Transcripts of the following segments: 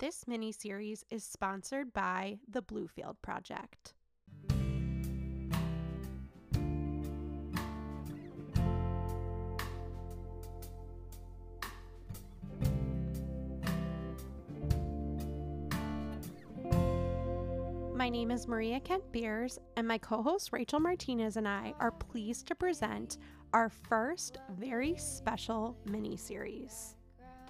This mini series is sponsored by the Bluefield Project. My name is Maria Kent Beers, and my co host Rachel Martinez and I are pleased to present our first very special mini series.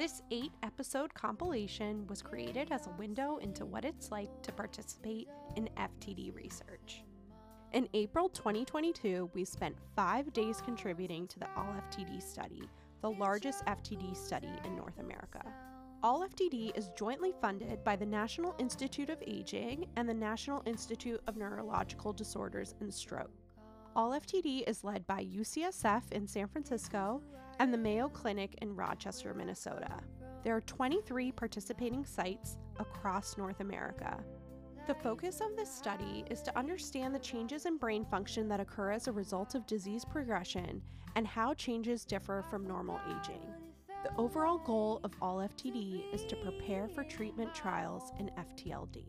This eight episode compilation was created as a window into what it's like to participate in FTD research. In April 2022, we spent five days contributing to the All FTD study, the largest FTD study in North America. All FTD is jointly funded by the National Institute of Aging and the National Institute of Neurological Disorders and Stroke. All FTD is led by UCSF in San Francisco and the Mayo Clinic in Rochester, Minnesota. There are 23 participating sites across North America. The focus of this study is to understand the changes in brain function that occur as a result of disease progression and how changes differ from normal aging. The overall goal of all FTD is to prepare for treatment trials in FTLD.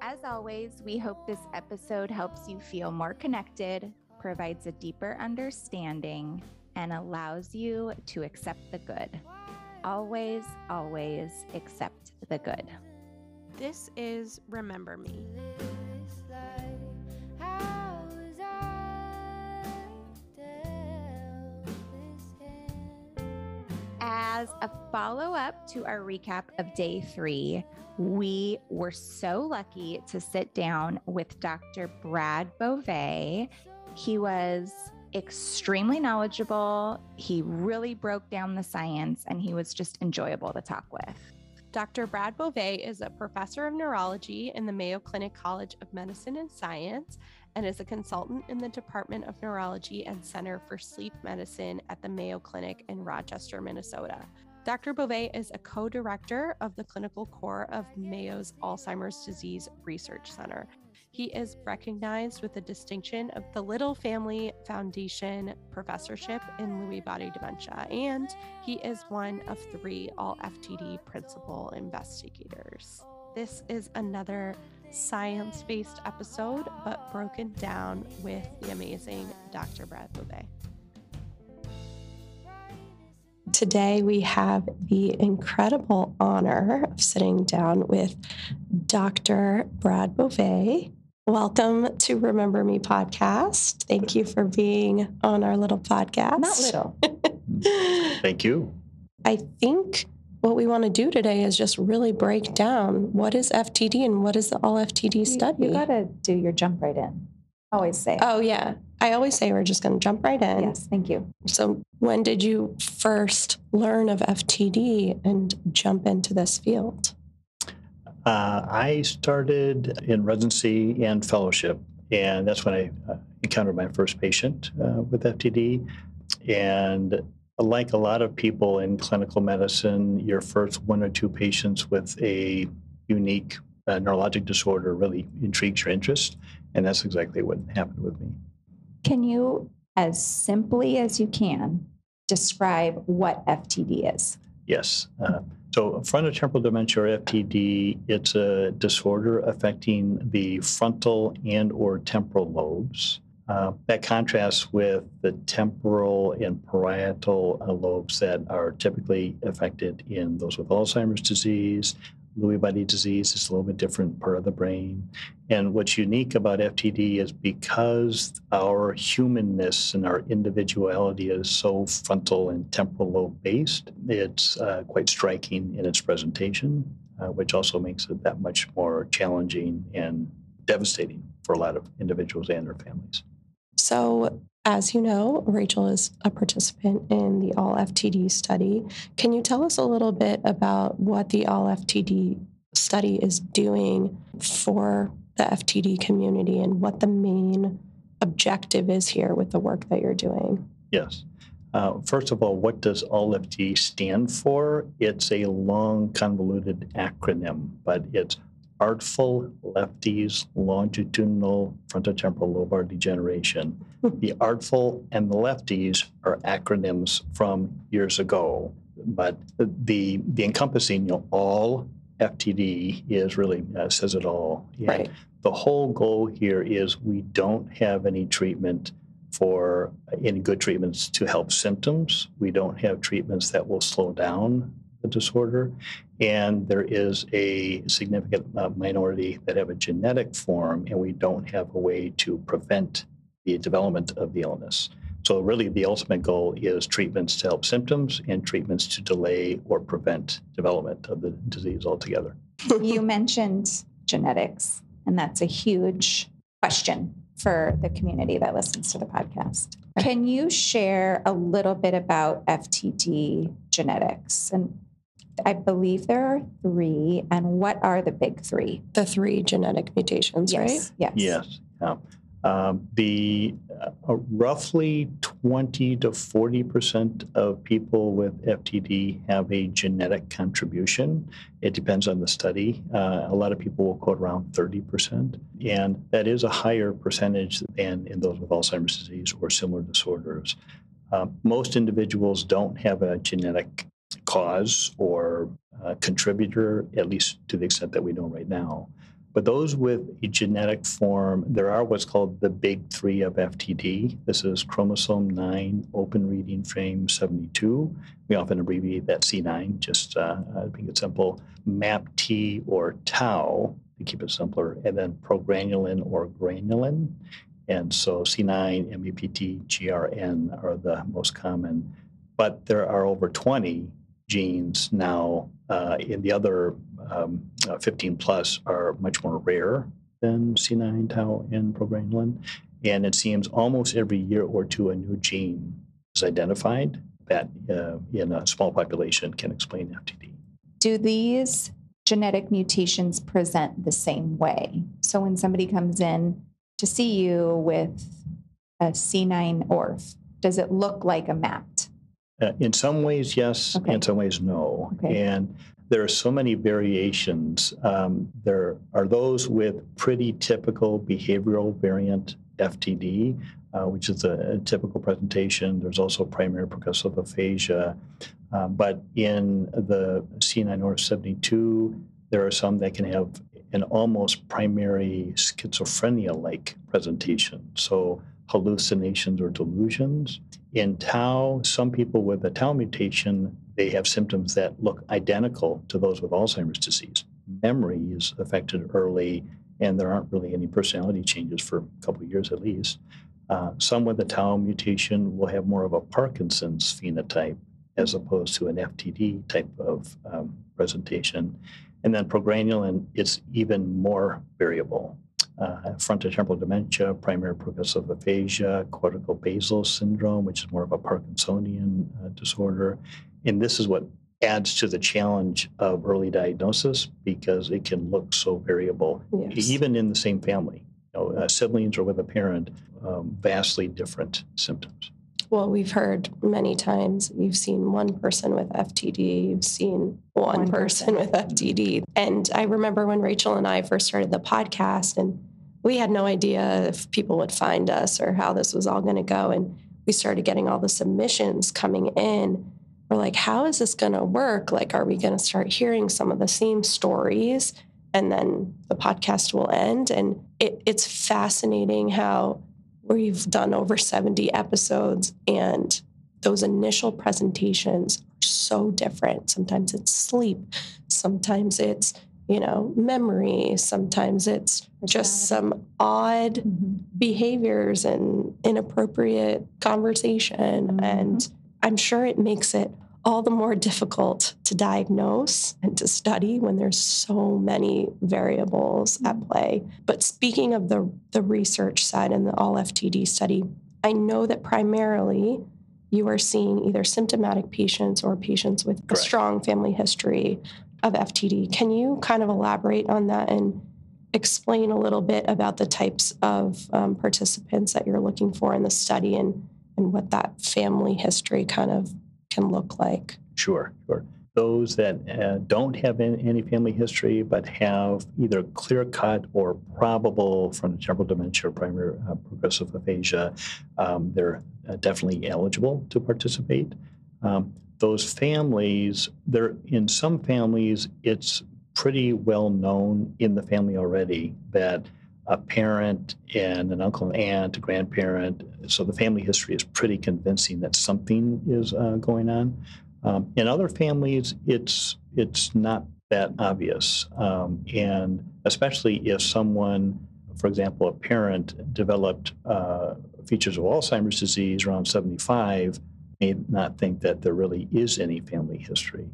As always, we hope this episode helps you feel more connected, provides a deeper understanding, and allows you to accept the good. Always, always accept the good. This is Remember Me. As a follow up to our recap of day three, we were so lucky to sit down with Dr. Brad Boeve. He was extremely knowledgeable. He really broke down the science and he was just enjoyable to talk with. Dr. Brad Boeve is a professor of neurology in the Mayo Clinic College of Medicine and Science and is a consultant in the Department of Neurology and Center for Sleep Medicine at the Mayo Clinic in Rochester, Minnesota. Dr. Boeve is a co director of the clinical core of Mayo's Alzheimer's Disease Research Center. He is recognized with the distinction of the Little Family Foundation Professorship in Lewy body dementia, and he is one of three All FTD principal investigators. This is another science based episode, but broken down with the amazing Dr. Brad Boeve. Today, we have the incredible honor of sitting down with Dr. Brad Boeve. Welcome to Remember Me podcast. Thank you for being on our little podcast. Not little. Thank you. I think what we want to do today is just really break down what is FTD and what is the all FTD study. You, you got to do your jump right in. Always say. Oh, yeah. I always say we're just going to jump right in. Yes, thank you. So, when did you first learn of FTD and jump into this field? Uh, I started in residency and fellowship, and that's when I uh, encountered my first patient uh, with FTD. And like a lot of people in clinical medicine, your first one or two patients with a unique uh, neurologic disorder really intrigues your interest, and that's exactly what happened with me. Can you, as simply as you can, describe what FTD is? Yes. Uh, so, frontotemporal dementia, or FTD, it's a disorder affecting the frontal and or temporal lobes. Uh, that contrasts with the temporal and parietal uh, lobes that are typically affected in those with Alzheimer's disease, Lewy body disease is a little bit different part of the brain. And what's unique about FTD is because our humanness and our individuality is so frontal and temporal lobe based, it's uh, quite striking in its presentation, uh, which also makes it that much more challenging and devastating for a lot of individuals and their families. So, as you know, Rachel is a participant in the All FTD study. Can you tell us a little bit about what the All FTD study is doing for the FTD community and what the main objective is here with the work that you're doing? Yes. Uh, first of all, what does All FTD stand for? It's a long, convoluted acronym, but it's ARTFL LEFFTDS longitudinal frontotemporal lobar degeneration. The ARTFL and the LEFFTDS are acronyms from years ago, but the the encompassing you know all FTD is really uh, says it all. And Right. The whole goal here is we don't have any treatment for any good treatments to help symptoms. We don't have treatments that will slow down the disorder. And there is a significant uh, minority that have a genetic form, and we don't have a way to prevent the development of the illness. So, really, the ultimate goal is treatments to help symptoms and treatments to delay or prevent development of the disease altogether. you mentioned genetics, and that's a huge question for the community that listens to the podcast. Can you share a little bit about FTD genetics? And I believe there are three. And what are the big three? The three genetic mutations, right? Yes. Yes. Yes. Yeah. Um, the uh, roughly 20 to 40 percent of people with FTD have a genetic contribution. It depends on the study. Uh, a lot of people will quote around 30 percent, and that is a higher percentage than in those with Alzheimer's disease or similar disorders. Uh, most individuals don't have a genetic cause or uh, contributor, at least to the extent that we know right now. But those with a genetic form, there are what's called the big three of FTD. This is chromosome 9, open reading frame 72. We often abbreviate that C9, just uh, to make it simple. MAPT or tau, to keep it simpler, and then progranulin or granulin. And so C9, MAPT, GRN are the most common. But there are over 20 genes now uh, in the other um, uh, 15 plus are much more rare than C9, tau, and progranulin. And it seems almost every year or two a new gene is identified that uh, in a small population can explain FTD. Do these genetic mutations present the same way? So when somebody comes in to see you with a C9 ORF, does it look like a MAPT? Uh, in some ways, yes. Okay. In some ways, no. Okay. And there are so many variations. Um, there are those with pretty typical behavioral variant FTD, uh, which is a, a, typical presentation. There's also primary progressive aphasia. Uh, but in the C9orf72, there are some that can have an almost primary schizophrenia like presentation. So hallucinations or delusions. In tau, some people with a tau mutation, they have symptoms that look identical to those with Alzheimer's disease. Memory is affected early, and there aren't really any personality changes for a couple of years at least. Uh, some with a tau mutation will have more of a Parkinson's phenotype as opposed to an FTD type of um, presentation. And then progranulin is even more variable uh, frontotemporal dementia, primary progressive aphasia, corticobasal syndrome, which is more of a Parkinsonian uh, disorder. And this is what adds to the challenge of early diagnosis because it can look so variable, Yes. even in the same family. You know, uh, siblings or with a parent, um, vastly different symptoms. Well, we've heard many times you've seen one person with FTD, you've seen one, One person person. with FTD. And I remember when Rachel and I first started the podcast, and we had no idea if people would find us or how this was all going to go. And we started getting all the submissions coming in. We're like, how is this going to work? Like, are we going to start hearing some of the same stories? And then the podcast will end. And it, it's fascinating how we've done over 70 episodes and those initial presentations are so different sometimes it's sleep sometimes it's you know memory. Sometimes it's just some odd Mhm. behaviors and inappropriate conversation Mhm. and i'm sure it makes it all the more difficult to diagnose and to study when there's so many variables at play. But speaking of the the research side and the all ftd study i know that primarily you are seeing either symptomatic patients or patients with a strong family history of ftd can you kind of elaborate on that and explain a little bit about the types of um, participants that you're looking for in the study and and what that family history kind of can look like. Sure, sure. Those that uh, don't have any, family history but have either clear cut or probable frontotemporal dementia or primary uh, progressive aphasia, um, they're uh, definitely eligible to participate. Um, those families, there in some families, it's pretty well known in the family already that a parent and an uncle and aunt, a grandparent. So the family history is pretty convincing that something is uh, going on. Um, in other families, it's it's not that obvious, um, and especially if someone, for example, a parent developed uh, features of Alzheimer's disease around 75, may not think that there really is any family history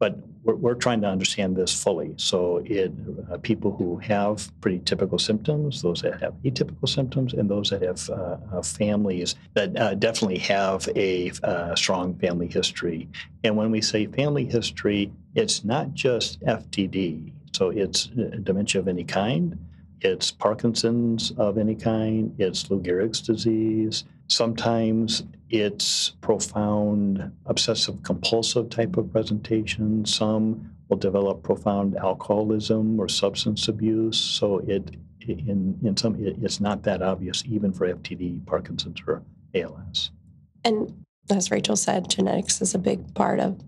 but we're, we're, trying to understand this fully. So, it uh, people who have pretty typical symptoms, those that have atypical symptoms, and those that have uh, uh, families that uh, definitely have a uh, strong family history. And when we say family history, it's not just FTD. So, it's uh, dementia of any kind. It's Parkinson's of any kind. It's Lou Gehrig's disease. Sometimes it's profound obsessive compulsive type of presentation. Some will develop profound alcoholism or substance abuse. So it in in some it, it's not that obvious even for FTD, Parkinson's, or ALS. And as Rachel said, genetics is a big part of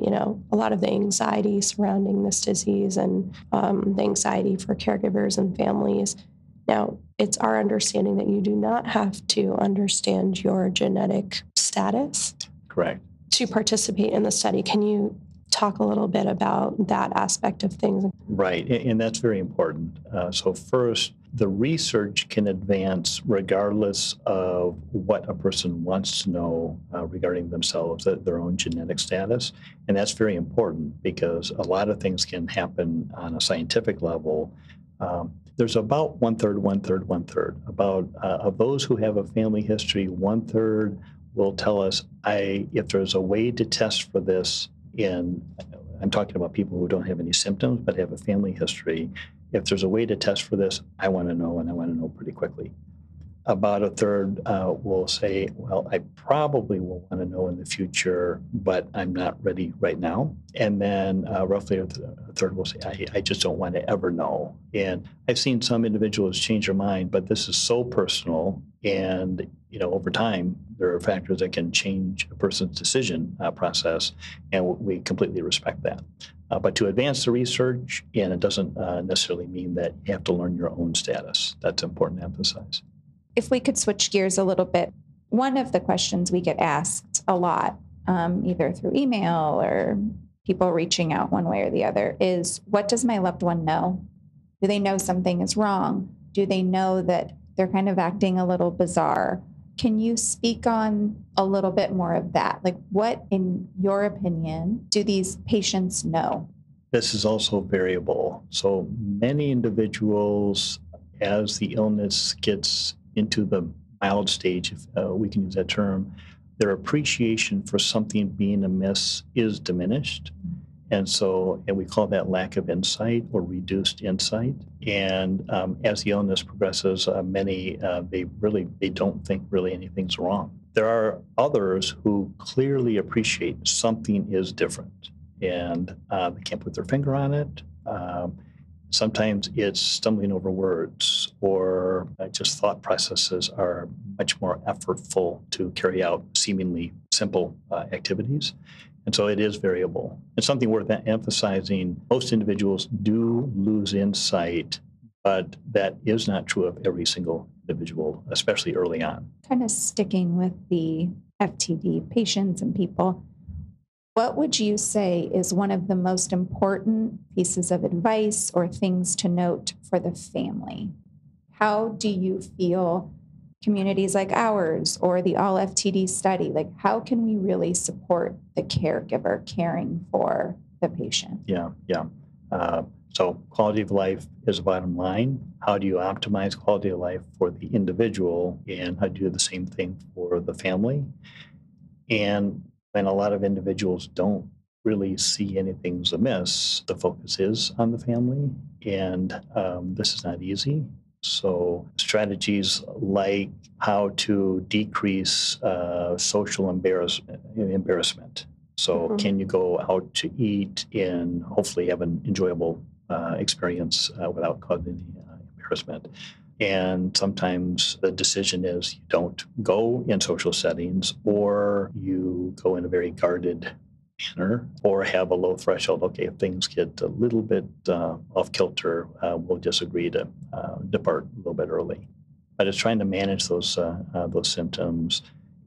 you know a lot of the anxiety surrounding this disease and um, the anxiety for caregivers and families. Now, it's our understanding that you do not have to understand your genetic status. Correct. To participate in the study. Can you talk a little bit about that aspect of things? Right, and that's very important. Uh, so, first, the research can advance regardless of what a person wants to know uh, regarding themselves, their own genetic status. And that's very important because a lot of things can happen on a scientific level. Um, there's about one third, one third, one third. About uh, of those who have a family history, one third will tell us, I if there's a way to test for this in, I'm talking about people who don't have any symptoms but have a family history. If there's a way to test for this, I want to know, and I want to know pretty quickly about a third uh, will say, Well, I probably will want to know in the future, but I'm not ready right now. And then uh, roughly a, third will say, I, I just don't want to ever know. And I've seen some individuals change their mind, but this is so personal. And, you know, over time, there are factors that can change a person's decision uh, process, and we completely respect that. Uh, but to advance the research, and it doesn't uh, necessarily mean that you have to learn your own status. That's important to emphasize if we could switch gears a little bit, one of the questions we get asked a lot, um, either through email or people reaching out one way or the other, is what does my loved one know? Do they know something is wrong? Do they know that they're kind of acting a little bizarre? Can you speak on a little bit more of that? Like, what, in your opinion, do these patients know? This is also variable. So many individuals, as the illness gets into the mild stage, if uh, we can use that term, their appreciation for something being amiss is diminished. And so, and we call that lack of insight or reduced insight. And um, as the illness progresses, uh, many uh, they really they don't think really anything's wrong. There are others who clearly appreciate something is different, and uh, they can't put their finger on it. Um, Sometimes it's stumbling over words or uh, just thought processes are much more effortful to carry out seemingly simple uh, activities. And so it is variable. It's something worth emphasizing. Most individuals do lose insight, but that is not true of every single individual, especially early on. Kind of sticking with the FTD patients and people, what would you say is one of the most important pieces of advice or things to note for the family? How do you feel communities like ours or the All FTD study, like how can we really support the caregiver caring for the patient? Yeah, yeah. Uh, so quality of life is a bottom line. How do you optimize quality of life for the individual and how do you do the same thing for the family? And when a lot of individuals don't really see anything's amiss, the focus is on the family, and um, this is not easy. So, strategies like how to decrease uh, social embarrass- embarrassment. So, mm-hmm. can you go out to eat and hopefully have an enjoyable uh, experience uh, without causing any uh, embarrassment? And sometimes the decision is you don't go in social settings or you go in a very guarded manner or have a low threshold. Okay, if things get a little bit uh, off kilter, uh, we'll just agree to uh, depart a little bit early. But it's trying to manage those uh, uh, those symptoms.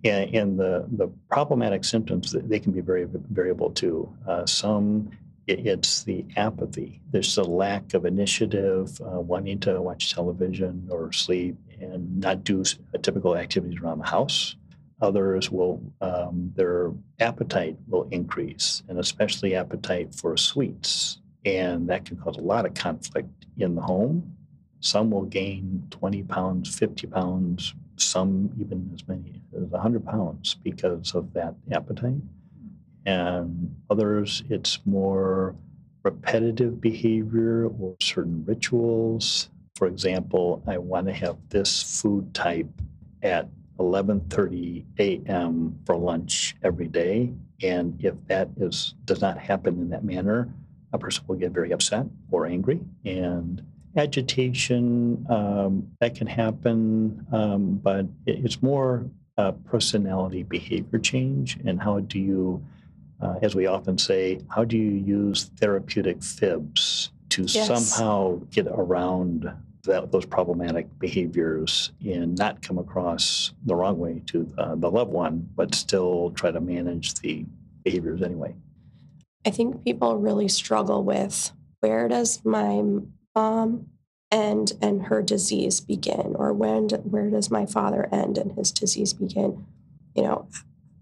And, and, the, the problematic symptoms, they can be very variable too. Uh, some, it's the apathy. There's a lack of initiative, wanting to watch television or sleep and not do typical activities around the house. Others will, um, their appetite will increase, and especially appetite for sweets. And that can cause a lot of conflict in the home. Some will gain 20 pounds, 50 pounds, some even as many as 100 pounds because of that appetite. And others, it's more repetitive behavior or certain rituals. For example, I want to have this food type at 11:30 a.m. for lunch every day, and if that is does not happen in that manner, a person will get very upset or angry, and agitation um, that can happen, um, but it's more uh, personality behavior change, and how do you, uh, as we often say, how do you use therapeutic fibs to yes. somehow get around that, those problematic behaviors and not come across the wrong way to uh, the loved one, but still try to manage the behaviors anyway. I think people really struggle with where does my mom end and her disease begin, or when where does my father end and his disease begin? You know,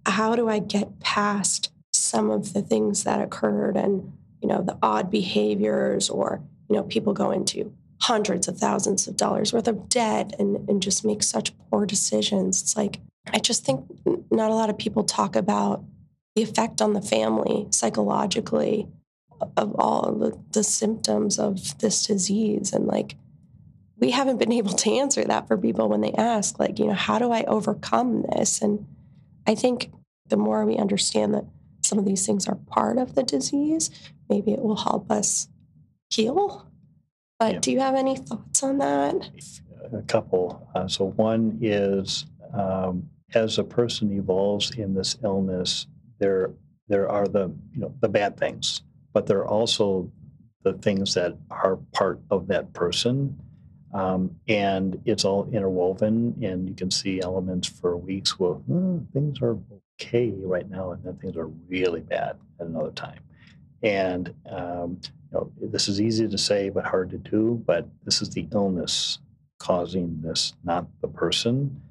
how do I get past some of the things that occurred and you know the odd behaviors, or you know people go into hundreds of thousands of dollars worth of debt and, and just make such poor decisions. It's like, I just think not a lot of people talk about the effect on the family psychologically of all the, the symptoms of this disease. And like, we haven't been able to answer that for people when they ask, like, you know, how do I overcome this? And I think the more we understand that some of these things are part of the disease, maybe it will help us heal but yeah. do you have any thoughts on that? A couple. Uh, so one is um, as a person evolves in this illness, there there are the you know the bad things, but there are also the things that are part of that person. Um, and it's all interwoven, and you can see elements for weeks. Well, hmm, things are okay right now, and then things are really bad at another time. And um, know, this is easy to say but hard to do, but this is the illness causing this, not the person.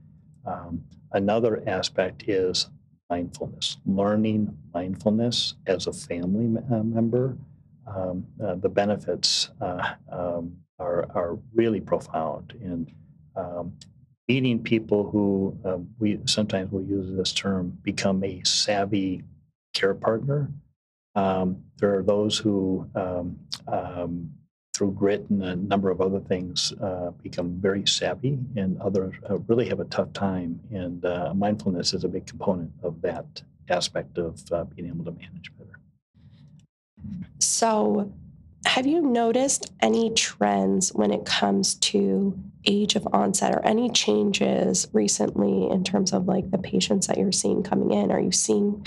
Um, another aspect is mindfulness, learning mindfulness as a family uh, member. Um, uh, the benefits uh, um, are, are really profound in um, meeting people who um, we sometimes will use this term become a savvy care partner um, there are those who, um, um, through grit and a number of other things, uh, become very savvy, and others uh, really have a tough time. And uh, mindfulness is a big component of that aspect of uh, being able to manage better. So, have you noticed any trends when it comes to age of onset or any changes recently in terms of like the patients that you're seeing coming in? Are you seeing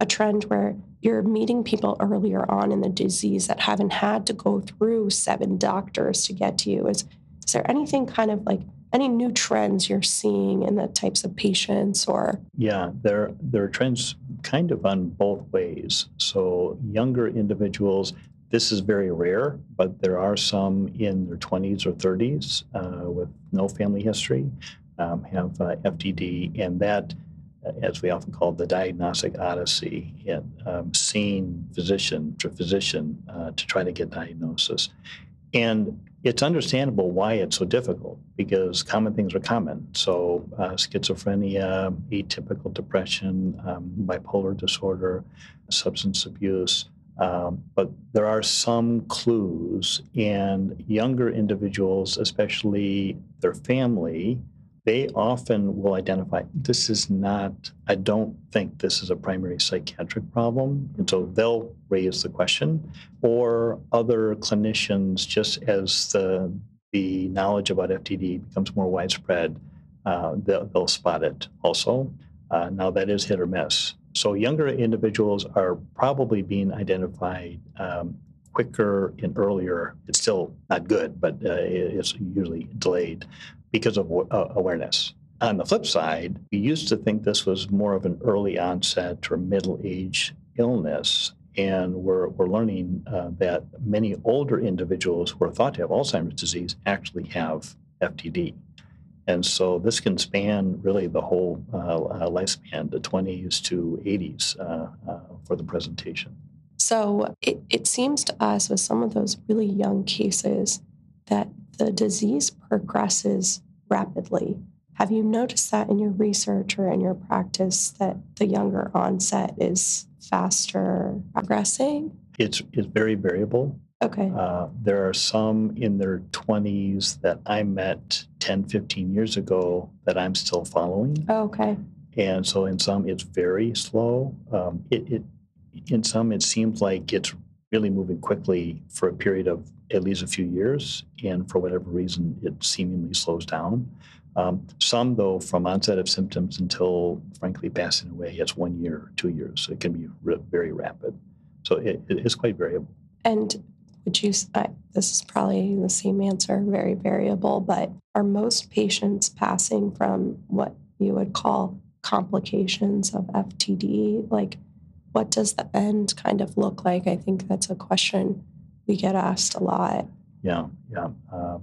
a trend where you're meeting people earlier on in the disease that haven't had to go through seven doctors to get to you. Is, is there anything kind of like any new trends you're seeing in the types of patients or? Yeah, there, there are trends kind of on both ways. So, younger individuals, this is very rare, but there are some in their 20s or 30s uh, with no family history, um, have uh, FTD, and that as we often call it, the diagnostic odyssey in um, seeing physician to physician uh, to try to get diagnosis. And it's understandable why it's so difficult because common things are common. So, uh, schizophrenia, atypical depression, um, bipolar disorder, substance abuse. Um, but there are some clues, and younger individuals, especially their family, they often will identify this is not, I don't think this is a primary psychiatric problem. And so they'll raise the question. Or other clinicians, just as the, the knowledge about FTD becomes more widespread, uh, they'll, they'll, spot it also. Uh, now, that is hit or miss. So younger individuals are probably being identified um, quicker and earlier. It's still not good, but uh, it's usually delayed because of uh, awareness. On the flip side, we used to think this was more of an early onset or middle age illness. And we're, we're learning uh, that many older individuals who are thought to have Alzheimer's disease actually have FTD. And so this can span really the whole uh, uh lifespan, the 20s to 80s uh, uh, for the presentation. So it, it seems to us with some of those really young cases that the disease progresses rapidly. Have you noticed that in your research or in your practice that the younger onset is faster progressing? It's, it's very variable. Okay. Uh, there are some in their 20s that I met 10, 15 years ago that I'm still following. Oh, okay. And so in some, it's very slow. Um, it, it, in some, it seems like it's really moving quickly for a period of at least a few years. And for whatever reason, it seemingly slows down. Um, some, though, from onset of symptoms until, frankly, passing away, it's one year, two years. So it can be very rapid. So it, it is quite variable. And would you, this is probably the same answer, very variable, but are most patients passing from what you would call complications of FTD? Like, what does the end kind of look like? I think that's a question we get asked a lot. Yeah, yeah. Uh,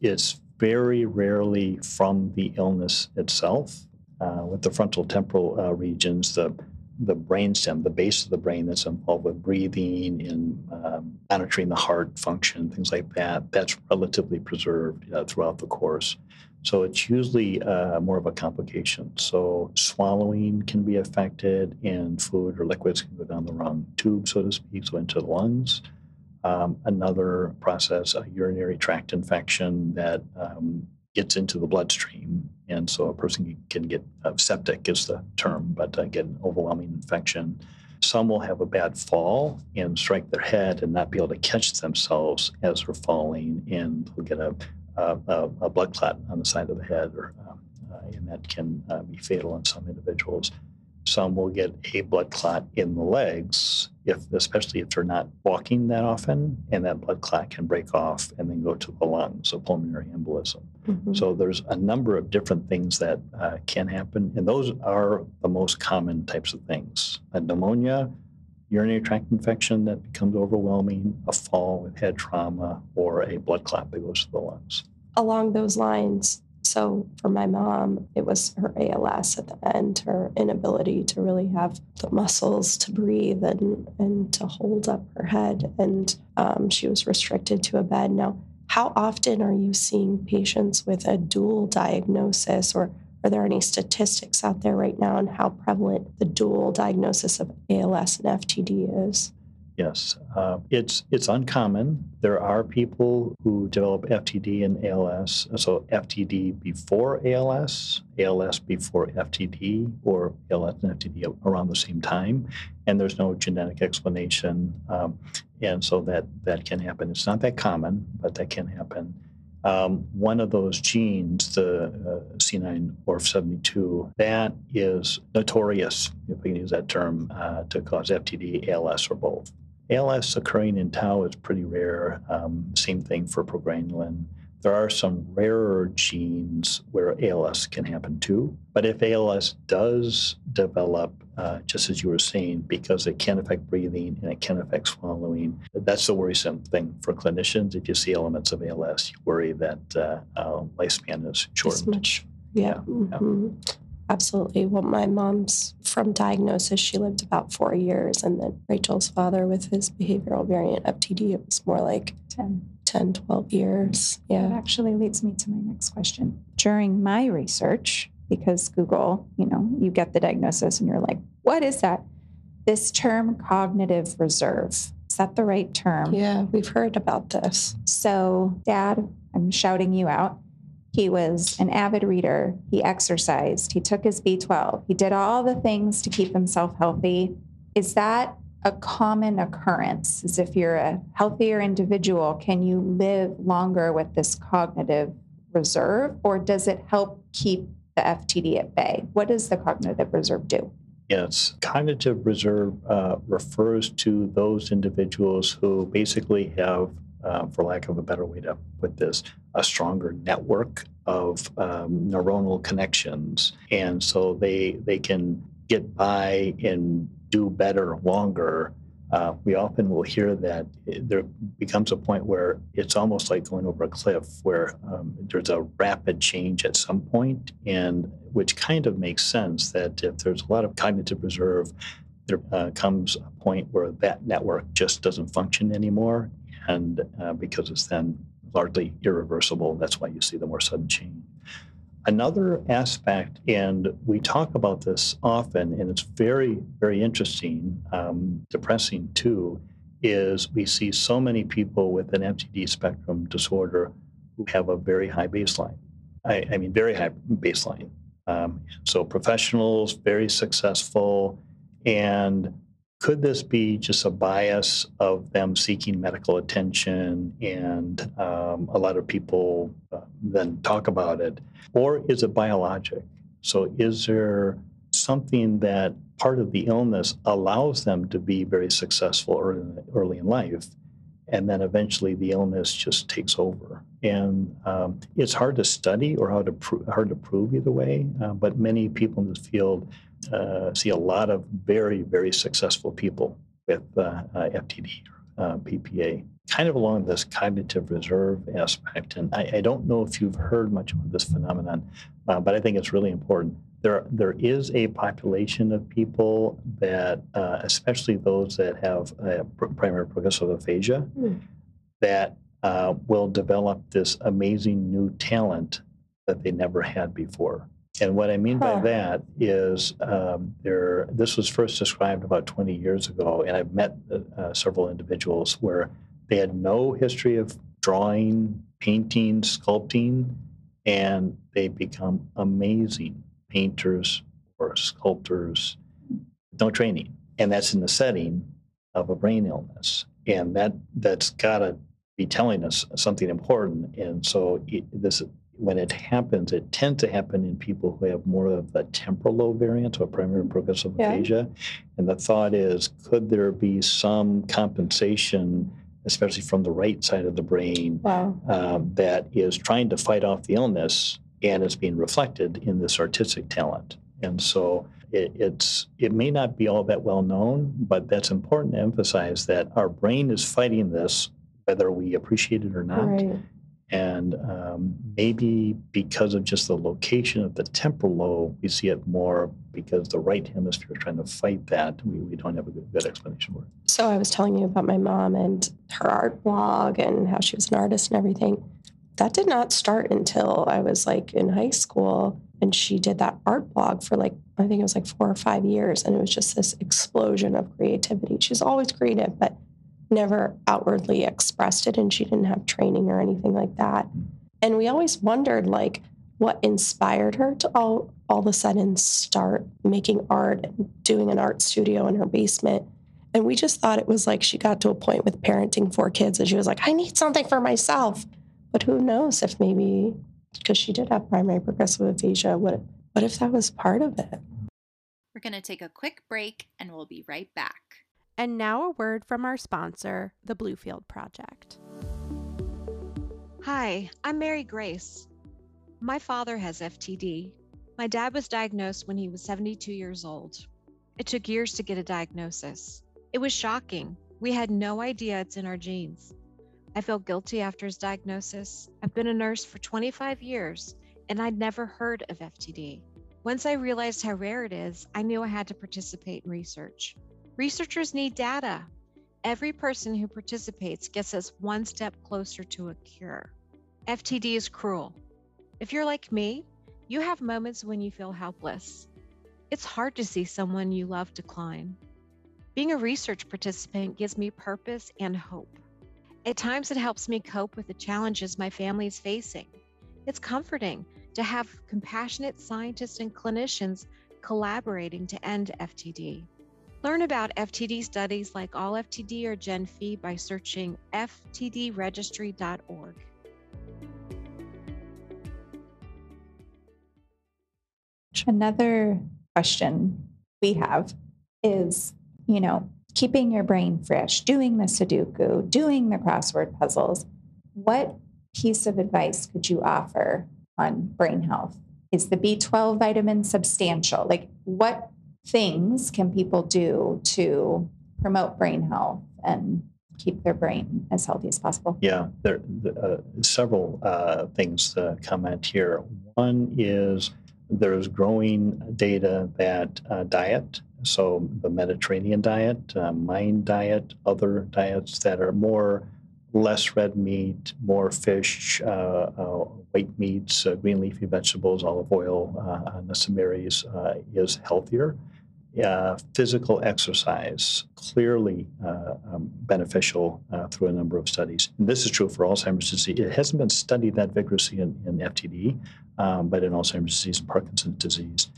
it's very rarely from the illness itself. Uh, with the frontal temporal uh, regions, the the brainstem, the base of the brain that's involved with breathing and um, monitoring the heart function, things like that, that's relatively preserved uh, throughout the course. So it's usually uh, more of a complication. So swallowing can be affected, and food or liquids can go down the wrong tube, so to speak, so into the lungs. Um, another process, a urinary tract infection that um, gets into the bloodstream. And so a person can get uh, septic, is the term, but uh, get an overwhelming infection. Some will have a bad fall and strike their head and not be able to catch themselves as they're falling, and they'll get a, a, a blood clot on the side of the head, or, um, uh, and that can uh, be fatal in some individuals. Some will get a blood clot in the legs, if especially if they're not walking that often, and that blood clot can break off and then go to the lungs, a pulmonary embolism. Mm-hmm. So there's a number of different things that uh, can happen, and those are the most common types of things: a pneumonia, urinary tract infection that becomes overwhelming, a fall with head trauma, or a blood clot that goes to the lungs. Along those lines, so for my mom, it was her ALS at the end, her inability to really have the muscles to breathe and, and to hold up her head. And um, she was restricted to a bed. Now, how often are you seeing patients with a dual diagnosis, or are there any statistics out there right now on how prevalent the dual diagnosis of ALS and FTD is? Yes, uh, it's it's uncommon. There are people who develop FTD and ALS. So FTD before ALS, ALS before FTD, or ALS and FTD around the same time, and there's no genetic explanation. Um, and so that that can happen. It's not that common, but that can happen. Um, one of those genes, the uh, C9orf72, that is notorious, if we can use that term, uh, to cause FTD, ALS, or both. ALS occurring in tau is pretty rare. Um, same thing for progranulin. There are some rarer genes where ALS can happen too. But if ALS does develop, uh, just as you were saying, because it can affect breathing and it can affect swallowing, that's the worrisome thing for clinicians. If you see elements of ALS, you worry that uh, uh, lifespan is shortened. Much, yeah. yeah. Mm-hmm. Absolutely. Well, my mom's from diagnosis, she lived about four years. And then Rachel's father, with his behavioral variant FTD, it was more like 10, 10 12 years. Yeah. That actually leads me to my next question. During my research, because Google, you know, you get the diagnosis and you're like, what is that? This term cognitive reserve. Is that the right term? Yeah, we've heard about this. So, Dad, I'm shouting you out. He was an avid reader. He exercised. He took his B12. He did all the things to keep himself healthy. Is that a common occurrence? As if you're a healthier individual, can you live longer with this cognitive reserve, or does it help keep the FTD at bay? What does the cognitive reserve do? Yes, cognitive reserve uh, refers to those individuals who basically have, uh, for lack of a better way to put this, a stronger network of um, neuronal connections, and so they they can get by and do better longer. Uh, we often will hear that there becomes a point where it's almost like going over a cliff where um, there's a rapid change at some point and which kind of makes sense that if there's a lot of cognitive reserve there uh, comes a point where that network just doesn't function anymore and uh, because it's then largely irreversible that's why you see the more sudden change Another aspect, and we talk about this often, and it's very, very interesting, um, depressing too, is we see so many people with an FTD spectrum disorder who have a very high baseline. I, I mean, very high baseline. Um, so professionals, very successful, and could this be just a bias of them seeking medical attention and um, a lot of people uh, then talk about it? Or is it biologic? So, is there something that part of the illness allows them to be very successful early, early in life? And then eventually the illness just takes over. And um, it's hard to study or how to pro- hard to prove either way. Uh, but many people in this field uh, see a lot of very, very successful people with uh, uh FTD or uh, PPA, kind of along this cognitive reserve aspect. And I, I don't know if you've heard much about this phenomenon, uh, but I think it's really important. There, there is a population of people that, especially those that have primary progressive aphasia, mm. that will develop this amazing new talent that they never had before. And what I mean huh. by that is um, there. This was first described about 20 years ago, and I've met uh, uh, several individuals where they had no history of drawing, painting, sculpting, and they become amazing painters or sculptors. No training, and that's in the setting of a brain illness, and that that's got to be telling us something important. And so it, this when it happens, it tends to happen in people who have more of the temporal lobe variant or primary progressive yeah. aphasia. And the thought is, could there be some compensation, especially from the right side of the brain, wow. um, that is trying to fight off the illness and it's being reflected in this artistic talent? And so it, it's it may not be all that well known, but that's important to emphasize that our brain is fighting this, whether we appreciate it or not. Right. And um, maybe because of just the location of the temporal lobe, we see it more because the right hemisphere is trying to fight that. We, we don't have a good, good explanation for it. So I was telling you about my mom and her art blog and how she was an artist and everything. That did not start until I was like in high school. And she did that art blog for like, I think it was like four or five years. And it was just this explosion of creativity. She's always creative, but never outwardly expressed it and she didn't have training or anything like that. And we always wondered like what inspired her to all all of a sudden start making art and doing an art studio in her basement. And we just thought it was like she got to a point with parenting four kids and she was like, I need something for myself. But who knows if maybe because she did have primary progressive aphasia, what what if that was part of it? We're going to take a quick break and we'll be right back. And now a word from our sponsor, the Bluefield Project. Hi, I'm Mary Grace. My father has FTD. My dad was diagnosed when he was 72 years old. It took years to get a diagnosis. It was shocking. We had no idea it's in our genes. I feel guilty after his diagnosis. I've been a nurse for 25 years and I'd never heard of FTD. Once I realized how rare it is, I knew I had to participate in research. Researchers need data. Every person who participates gets us one step closer to a cure. FTD is cruel. If you're like me, you have moments when you feel helpless. It's hard to see someone you love decline. Being a research participant gives me purpose and hope. At times, it helps me cope with the challenges my family is facing. It's comforting to have compassionate scientists and clinicians collaborating to end FTD. Learn about FTD studies like All FTD or GenFI by searching ftdregistry.org. Another question we have is, you know, keeping your brain fresh, doing the Sudoku, doing the crossword puzzles. What piece of advice could you offer on brain health? Is the B12 vitamin substantial? Like, what things can people do to promote brain health and keep their brain as healthy as possible? Yeah, there are uh, several uh, things to comment here. One is there's growing data that uh, diet, so the Mediterranean diet, uh, MIND diet, other diets that are more less red meat, more fish, uh, uh, white meats, green leafy vegetables, olive oil, uh, areas is healthier uh, physical exercise clearly uh, um, beneficial uh, through a number of studies. And this is true for Alzheimer's disease. It hasn't been studied that vigorously in, in FTD, um, but in Alzheimer's disease and Parkinson's disease.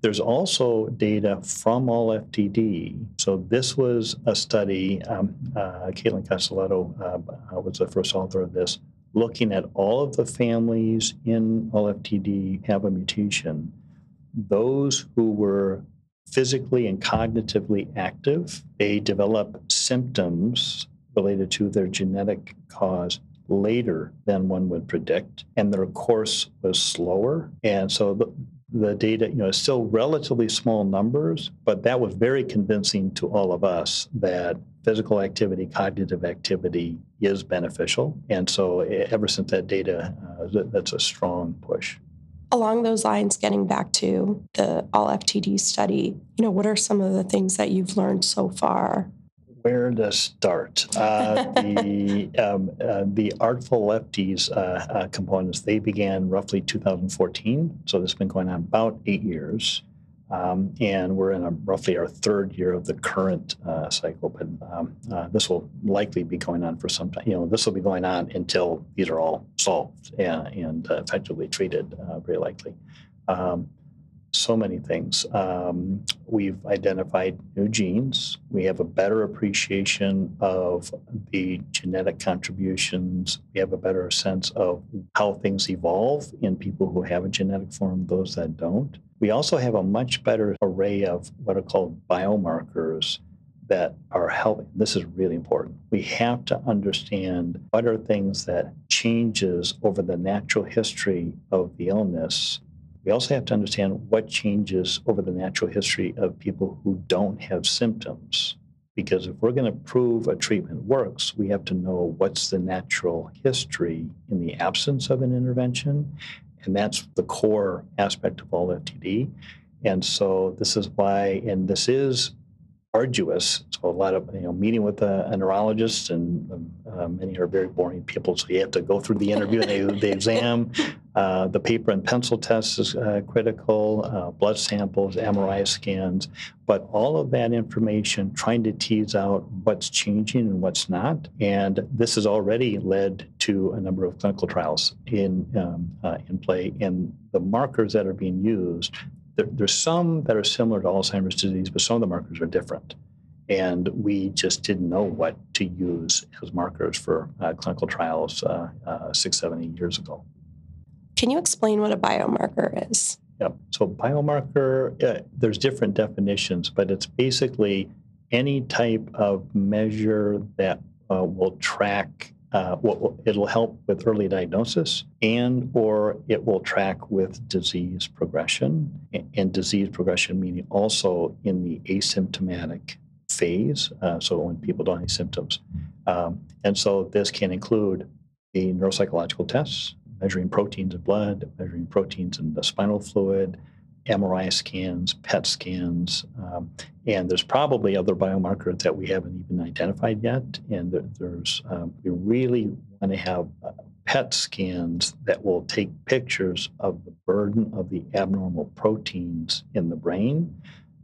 There's also data from ALLFTD. So this was a study. Um, uh, Kaitlin Casaletto uh, was the first author of this, looking at all of the families in ALLFTD have a mutation. Those who were physically and cognitively active, they develop symptoms related to their genetic cause later than one would predict, and their course was slower. And so the, the data, you know, is still relatively small numbers, but that was very convincing to all of us that physical activity, cognitive activity is beneficial. And so ever since that data, uh, that's a strong push along those lines, getting back to the ALLFTD study, you know, what are some of the things that you've learned so far? Where to start? Uh, the um, uh, the ARTFL LEFFTDS uh, uh components they began roughly 2014, so this has been going on about eight years. Um, and we're in a, roughly our third year of the current uh, cycle, but um, uh, this will likely be going on for some time. You know, this will be going on until these are all solved and, and uh, effectively treated, uh, very likely. Um, so many things. Um, we've identified new genes. We have a better appreciation of the genetic contributions. We have a better sense of how things evolve in people who have a genetic form, those that don't. We also have a much better array of what are called biomarkers that are helping. This is really important. We have to understand what are things that changes over the natural history of the illness. We also have to understand what changes over the natural history of people who don't have symptoms. Because if we're going to prove a treatment works, we have to know what's the natural history in the absence of an intervention and that's the core aspect of ALLFTD. And so this is why, and this is arduous. So a lot of you know meeting with a, a neurologist, and um, uh, many are very boring people. So you have to go through the interview and the, the exam. Uh, the paper and pencil test is uh, critical. Uh, blood samples, MRI scans, but all of that information, trying to tease out what's changing and what's not. And this has already led to a number of clinical trials in um, uh, in play. And the markers that are being used there, there's some that are similar to Alzheimer's disease, but some of the markers are different. And we just didn't know what to use as markers for uh, clinical trials uh, uh, six, seven, eight years ago. Can you explain what a biomarker is? Yep. So, biomarker, uh, there's different definitions, but it's basically any type of measure that uh, will track uh, it'll help with early diagnosis and or it will track with disease progression. And disease progression meaning also in the asymptomatic phase uh, so when people don't have symptoms. Um, and so this can include the neuropsychological tests measuring proteins in blood measuring proteins in the spinal fluid MRI scans, PET scans, um, and there's probably other biomarkers that we haven't even identified yet. And there, there's um, we really want to have uh, PET scans that will take pictures of the burden of the abnormal proteins in the brain,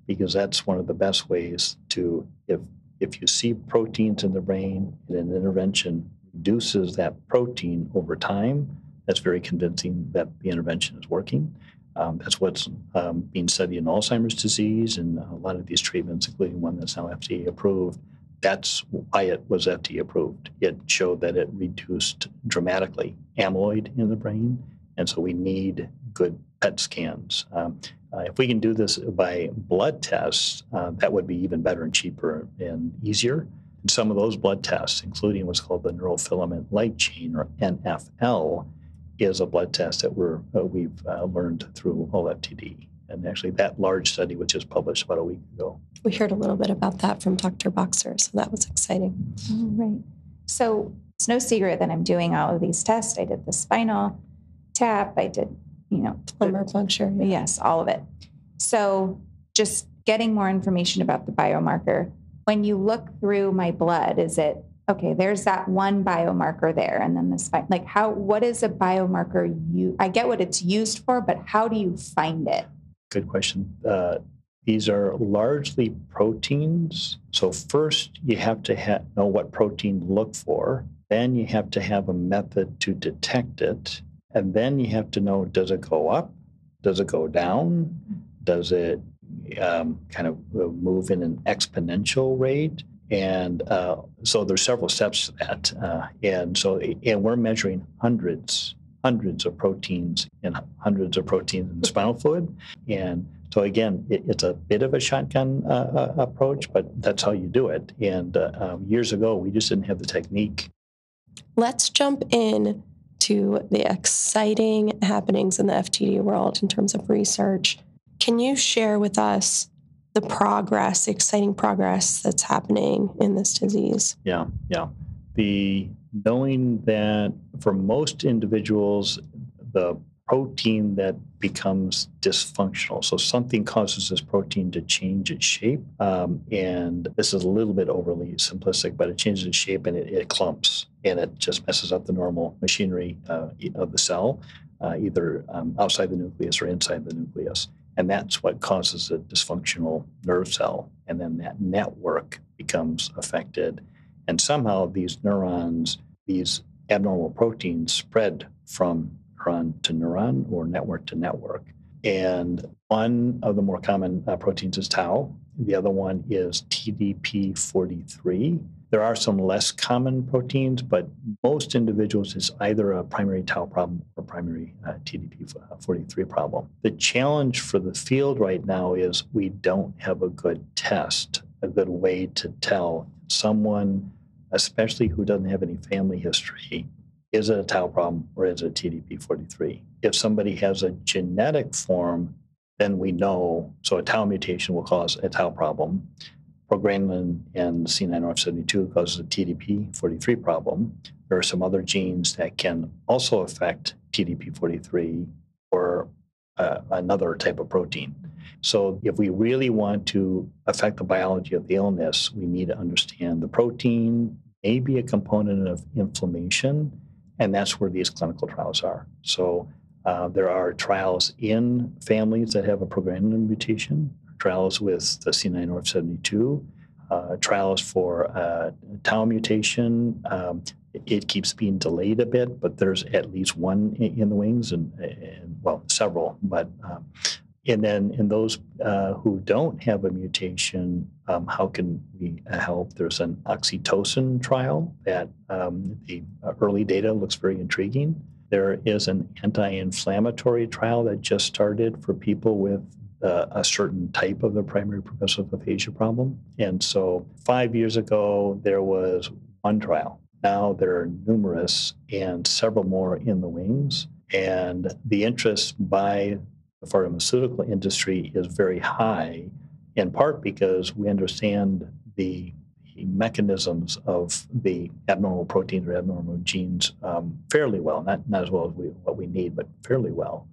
because that's one of the best ways to if if you see proteins in the brain and an intervention reduces that protein over time, that's very convincing that the intervention is working. Um, that's what's um, being studied in Alzheimer's disease and a lot of these treatments, including one that's now FDA approved. That's why it was FDA approved. It showed that it reduced dramatically amyloid in the brain. And so we need good PET scans. Um, uh, if we can do this by blood tests, uh, that would be even better and cheaper and easier. And some of those blood tests, including what's called the neurofilament light chain or NFL, is a blood test that we're, uh, we've uh, learned through ALLFTD. And actually, that large study which was just published about a week ago. We heard a little bit about that from Dr. Boxer, so that was exciting. Oh, right. So it's no secret that I'm doing all of these tests. I did the spinal tap, I did, you know, Lumbar puncture. yeah. Yes, all of it. So just getting more information about the biomarker. When you look through my blood, is it okay? There's that one biomarker there, and then this. Like, how? What is a biomarker? You, I get what it's used for, but how do you find it? Good question. Uh, these are largely proteins. So first, you have to ha- know what protein to look for. Then you have to have a method to detect it, and then you have to know: does it go up? Does it go down? Does it um, kind of uh, move in an exponential rate? And uh, so there's several steps to that. Uh, and so, and we're measuring hundreds, hundreds of proteins and hundreds of proteins in the spinal fluid. And so again, it, it's a bit of a shotgun uh, uh, approach, but that's how you do it. And uh, um, years ago, we just didn't have the technique. Let's jump in to the exciting happenings in the FTD world in terms of research. Can you share with us the progress, exciting progress that's happening in this disease? Yeah, yeah. The knowing that for most individuals, the protein that becomes dysfunctional. So something causes this protein to change its shape. Um, and this is a little bit overly simplistic, but it changes its shape and it, it clumps and it just messes up the normal machinery uh, of the cell, uh, either um, outside the nucleus or inside the nucleus. And that's what causes a dysfunctional nerve cell. And then that network becomes affected. And somehow these neurons, these abnormal proteins spread from neuron to neuron or network to network. And one of the more common uh, proteins is tau. The other one is TDP43. There are some less common proteins, but most individuals is either a primary tau problem or primary uh, TDP43 problem. The challenge for the field right now is we don't have a good test, a good way to tell someone, especially who doesn't have any family history, is it a tau problem or is it a TDP43? If somebody has a genetic form, then we know. So a tau mutation will cause a tau problem. Progranulin and C9orf72 causes a TDP43 problem. There are some other genes that can also affect TDP43 or uh, another type of protein. So, if we really want to affect the biology of the illness, we need to understand the protein, may be a component of inflammation, and that's where these clinical trials are. So, uh, there are trials in families that have a progranulin mutation, trials with the C9orf72, uh, trials for uh, tau mutation. Um, it keeps being delayed a bit, but there's at least one in, the wings, and, and, well, several. But um, and then in those uh, who don't have a mutation, um, how can we help? There's an oxytocin trial that um, the early data looks very intriguing. There is an anti-inflammatory trial that just started for people with uh, a certain type of the primary progressive aphasia problem. And so five years ago, there was one trial. Now there are numerous and several more in the wings. And the interest by the pharmaceutical industry is very high, in part because we understand the mechanisms of the abnormal proteins or abnormal genes um, fairly well, not, not as well as we, what we need, but fairly well.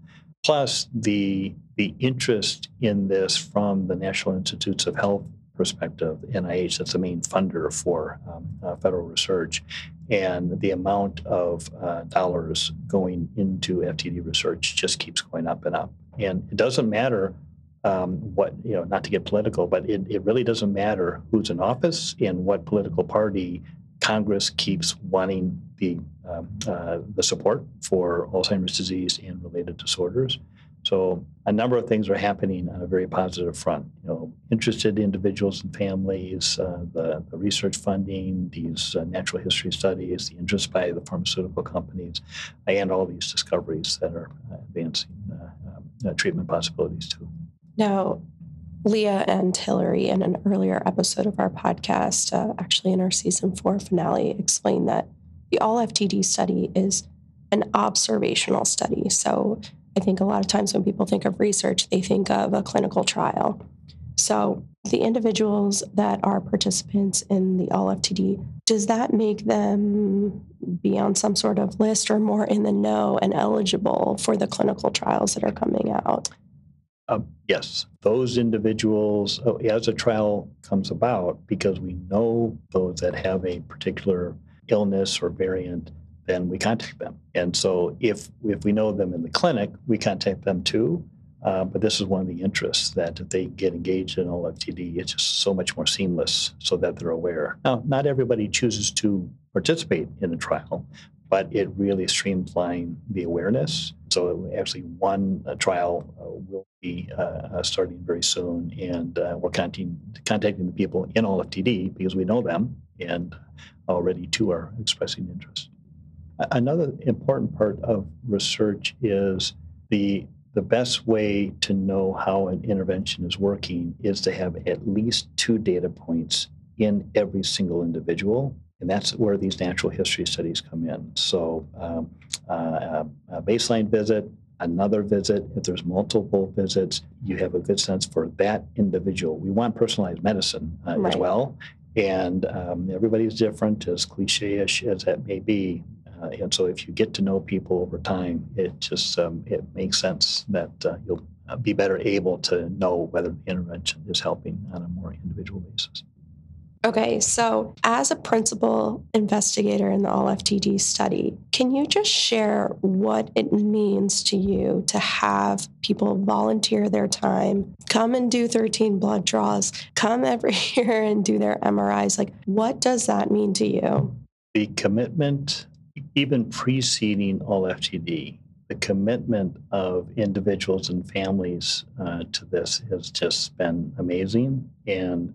Plus, the, the interest in this from the National Institutes of Health perspective, NIH, that's the main funder for um, uh, federal research, and the amount of uh, dollars going into FTD research just keeps going up and up. And it doesn't matter um, what, you know, not to get political, but it, it really doesn't matter who's in office and what political party Congress keeps wanting the, um, uh, the support for Alzheimer's disease and related disorders. So a number of things are happening on a very positive front. You know, interested individuals and families, uh, the, the, research funding, these uh, natural history studies, the interest by the pharmaceutical companies, and all these discoveries that are uh, advancing uh, um, uh, treatment possibilities too. Now, Leah and Hillary, in an earlier episode of our podcast, uh, actually in our season four finale, explained that the ALLFTD study is an observational study. So I think a lot of times when people think of research, they think of a clinical trial. So the individuals that are participants in the ALLFTD, does that make them be on some sort of list or more in the know and eligible for the clinical trials that are coming out? Uh, yes, those individuals, oh, as a trial comes about, because we know those that have a particular illness or variant, then we contact them. And so if if we know them in the clinic, we contact them too. Uh, but this is one of the interests that if they get engaged in FTD, it's just so much more seamless so that they're aware. Now, not everybody chooses to participate in a trial, but it really streamlines the awareness. So actually, one uh, trial uh, will be uh, starting very soon, and we're contacting, contacting the people in ALLFTD because we know them, and already two are expressing interest. Another important part of research is the the best way to know how an intervention is working is to have at least two data points in every single individual and that's where these natural history studies come in. So, um, uh, a baseline visit, another visit. If there's multiple visits, you have a good sense for that individual. We want personalized medicine uh, right. as well. And um, everybody's different, as cliche ish as that may be. Uh, and so, if you get to know people over time, it just um, it makes sense that uh, you'll uh, be better able to know whether the intervention is helping on a more individual basis. Okay, so as a principal investigator in the ALLFTD study, can you just share what it means to you to have people volunteer their time, come and do 13 blood draws, come every year and do their MRIs? Like, what does that mean to you? The commitment, even preceding ALLFTD, the commitment of individuals and families uh, to this has just been amazing. And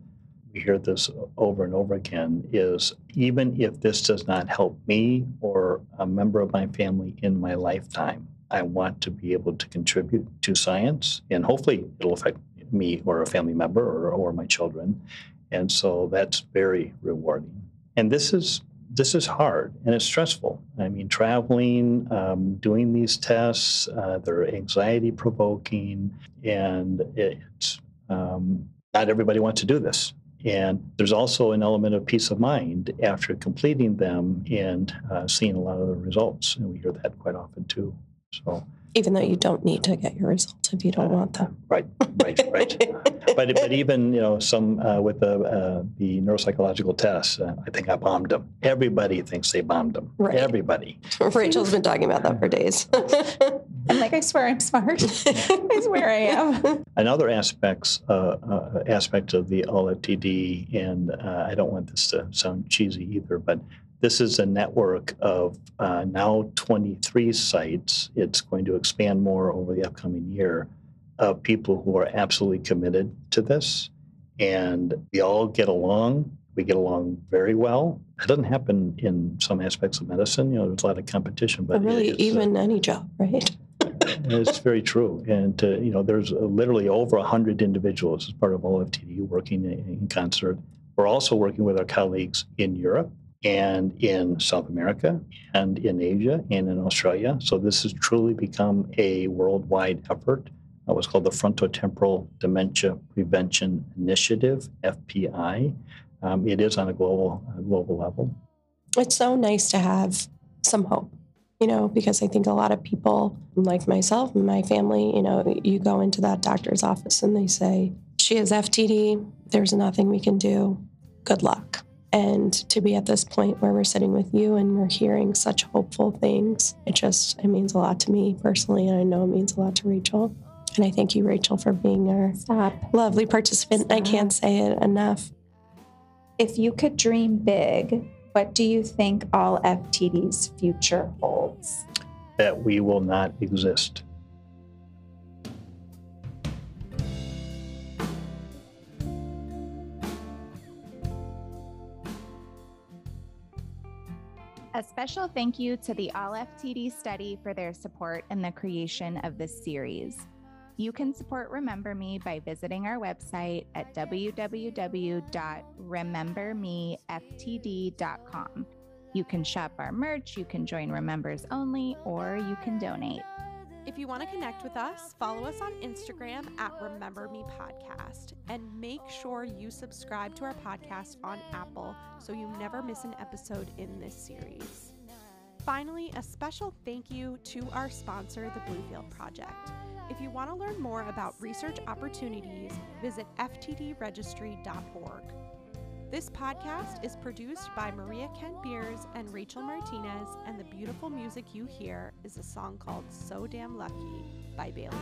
we hear this over and over again is even if this does not help me or a member of my family in my lifetime, I want to be able to contribute to science and hopefully it'll affect me or a family member or, or my children. And so that's very rewarding. And this is this is hard and it's stressful. I mean, traveling, um, doing these tests, uh, they're anxiety provoking, and it's um, not everybody wants to do this. And there's also an element of peace of mind after completing them and uh, seeing a lot of the results. And we hear that quite often too. So even though you don't need to get your results if you don't uh, want them. Right, right, right. but but even you know some uh, with the uh, the neuropsychological tests, uh, I think I bombed them. Everybody thinks they bombed them. Right. Everybody. Rachel's been talking about that for days. I'm like, I swear I'm smart. I swear I am. Another aspects uh, uh, aspect of the ALLFTD, and I don't want this to sound cheesy either, but this is a network of uh, now 23 sites. It's going to expand more over the upcoming year of people who are absolutely committed to this. And we all get along. We get along very well. It doesn't happen in some aspects of medicine. You know, there's a lot of competition, but really, even uh, any job, right? it's very true. And, uh, you know, there's literally over 100 individuals as part of ALLFTD working in concert. We're also working with our colleagues in Europe and in South America and in Asia and in Australia. So this has truly become a worldwide effort. It was called the Frontotemporal Dementia Prevention Initiative, FPI. Um, it is on a global, a global level. It's so nice to have some hope, you know, because I think a lot of people, like myself and my family, you know, you go into that doctor's office and they say, she has FTD, there's nothing we can do, good luck. And to be at this point where we're sitting with you and we're hearing such hopeful things it just it means a lot to me personally and i know it means a lot to rachel. And i thank you rachel for being our Stop. lovely participant. Stop. i can't say it enough. If you could dream big what do you think ALLFTD's future holds? That we will not exist. A special thank you to the ALLFTD Study for their support in the creation of this series. You can support Remember Me by visiting our website at www.remembermeftd.com. You can shop our merch, you can join Remembers Only, or you can donate. If you want to connect with us, follow us on Instagram at Remember Me Podcast and make sure you subscribe to our podcast on Apple so you never miss an episode in this series. Finally, a special thank you to our sponsor, the Bluefield Project. If you want to learn more about research opportunities, visit ftdregistry.org. This podcast is produced by Maria Kent Beers and Rachel Martinez, and the beautiful music you hear is a song called So Damn Lucky by Bailey.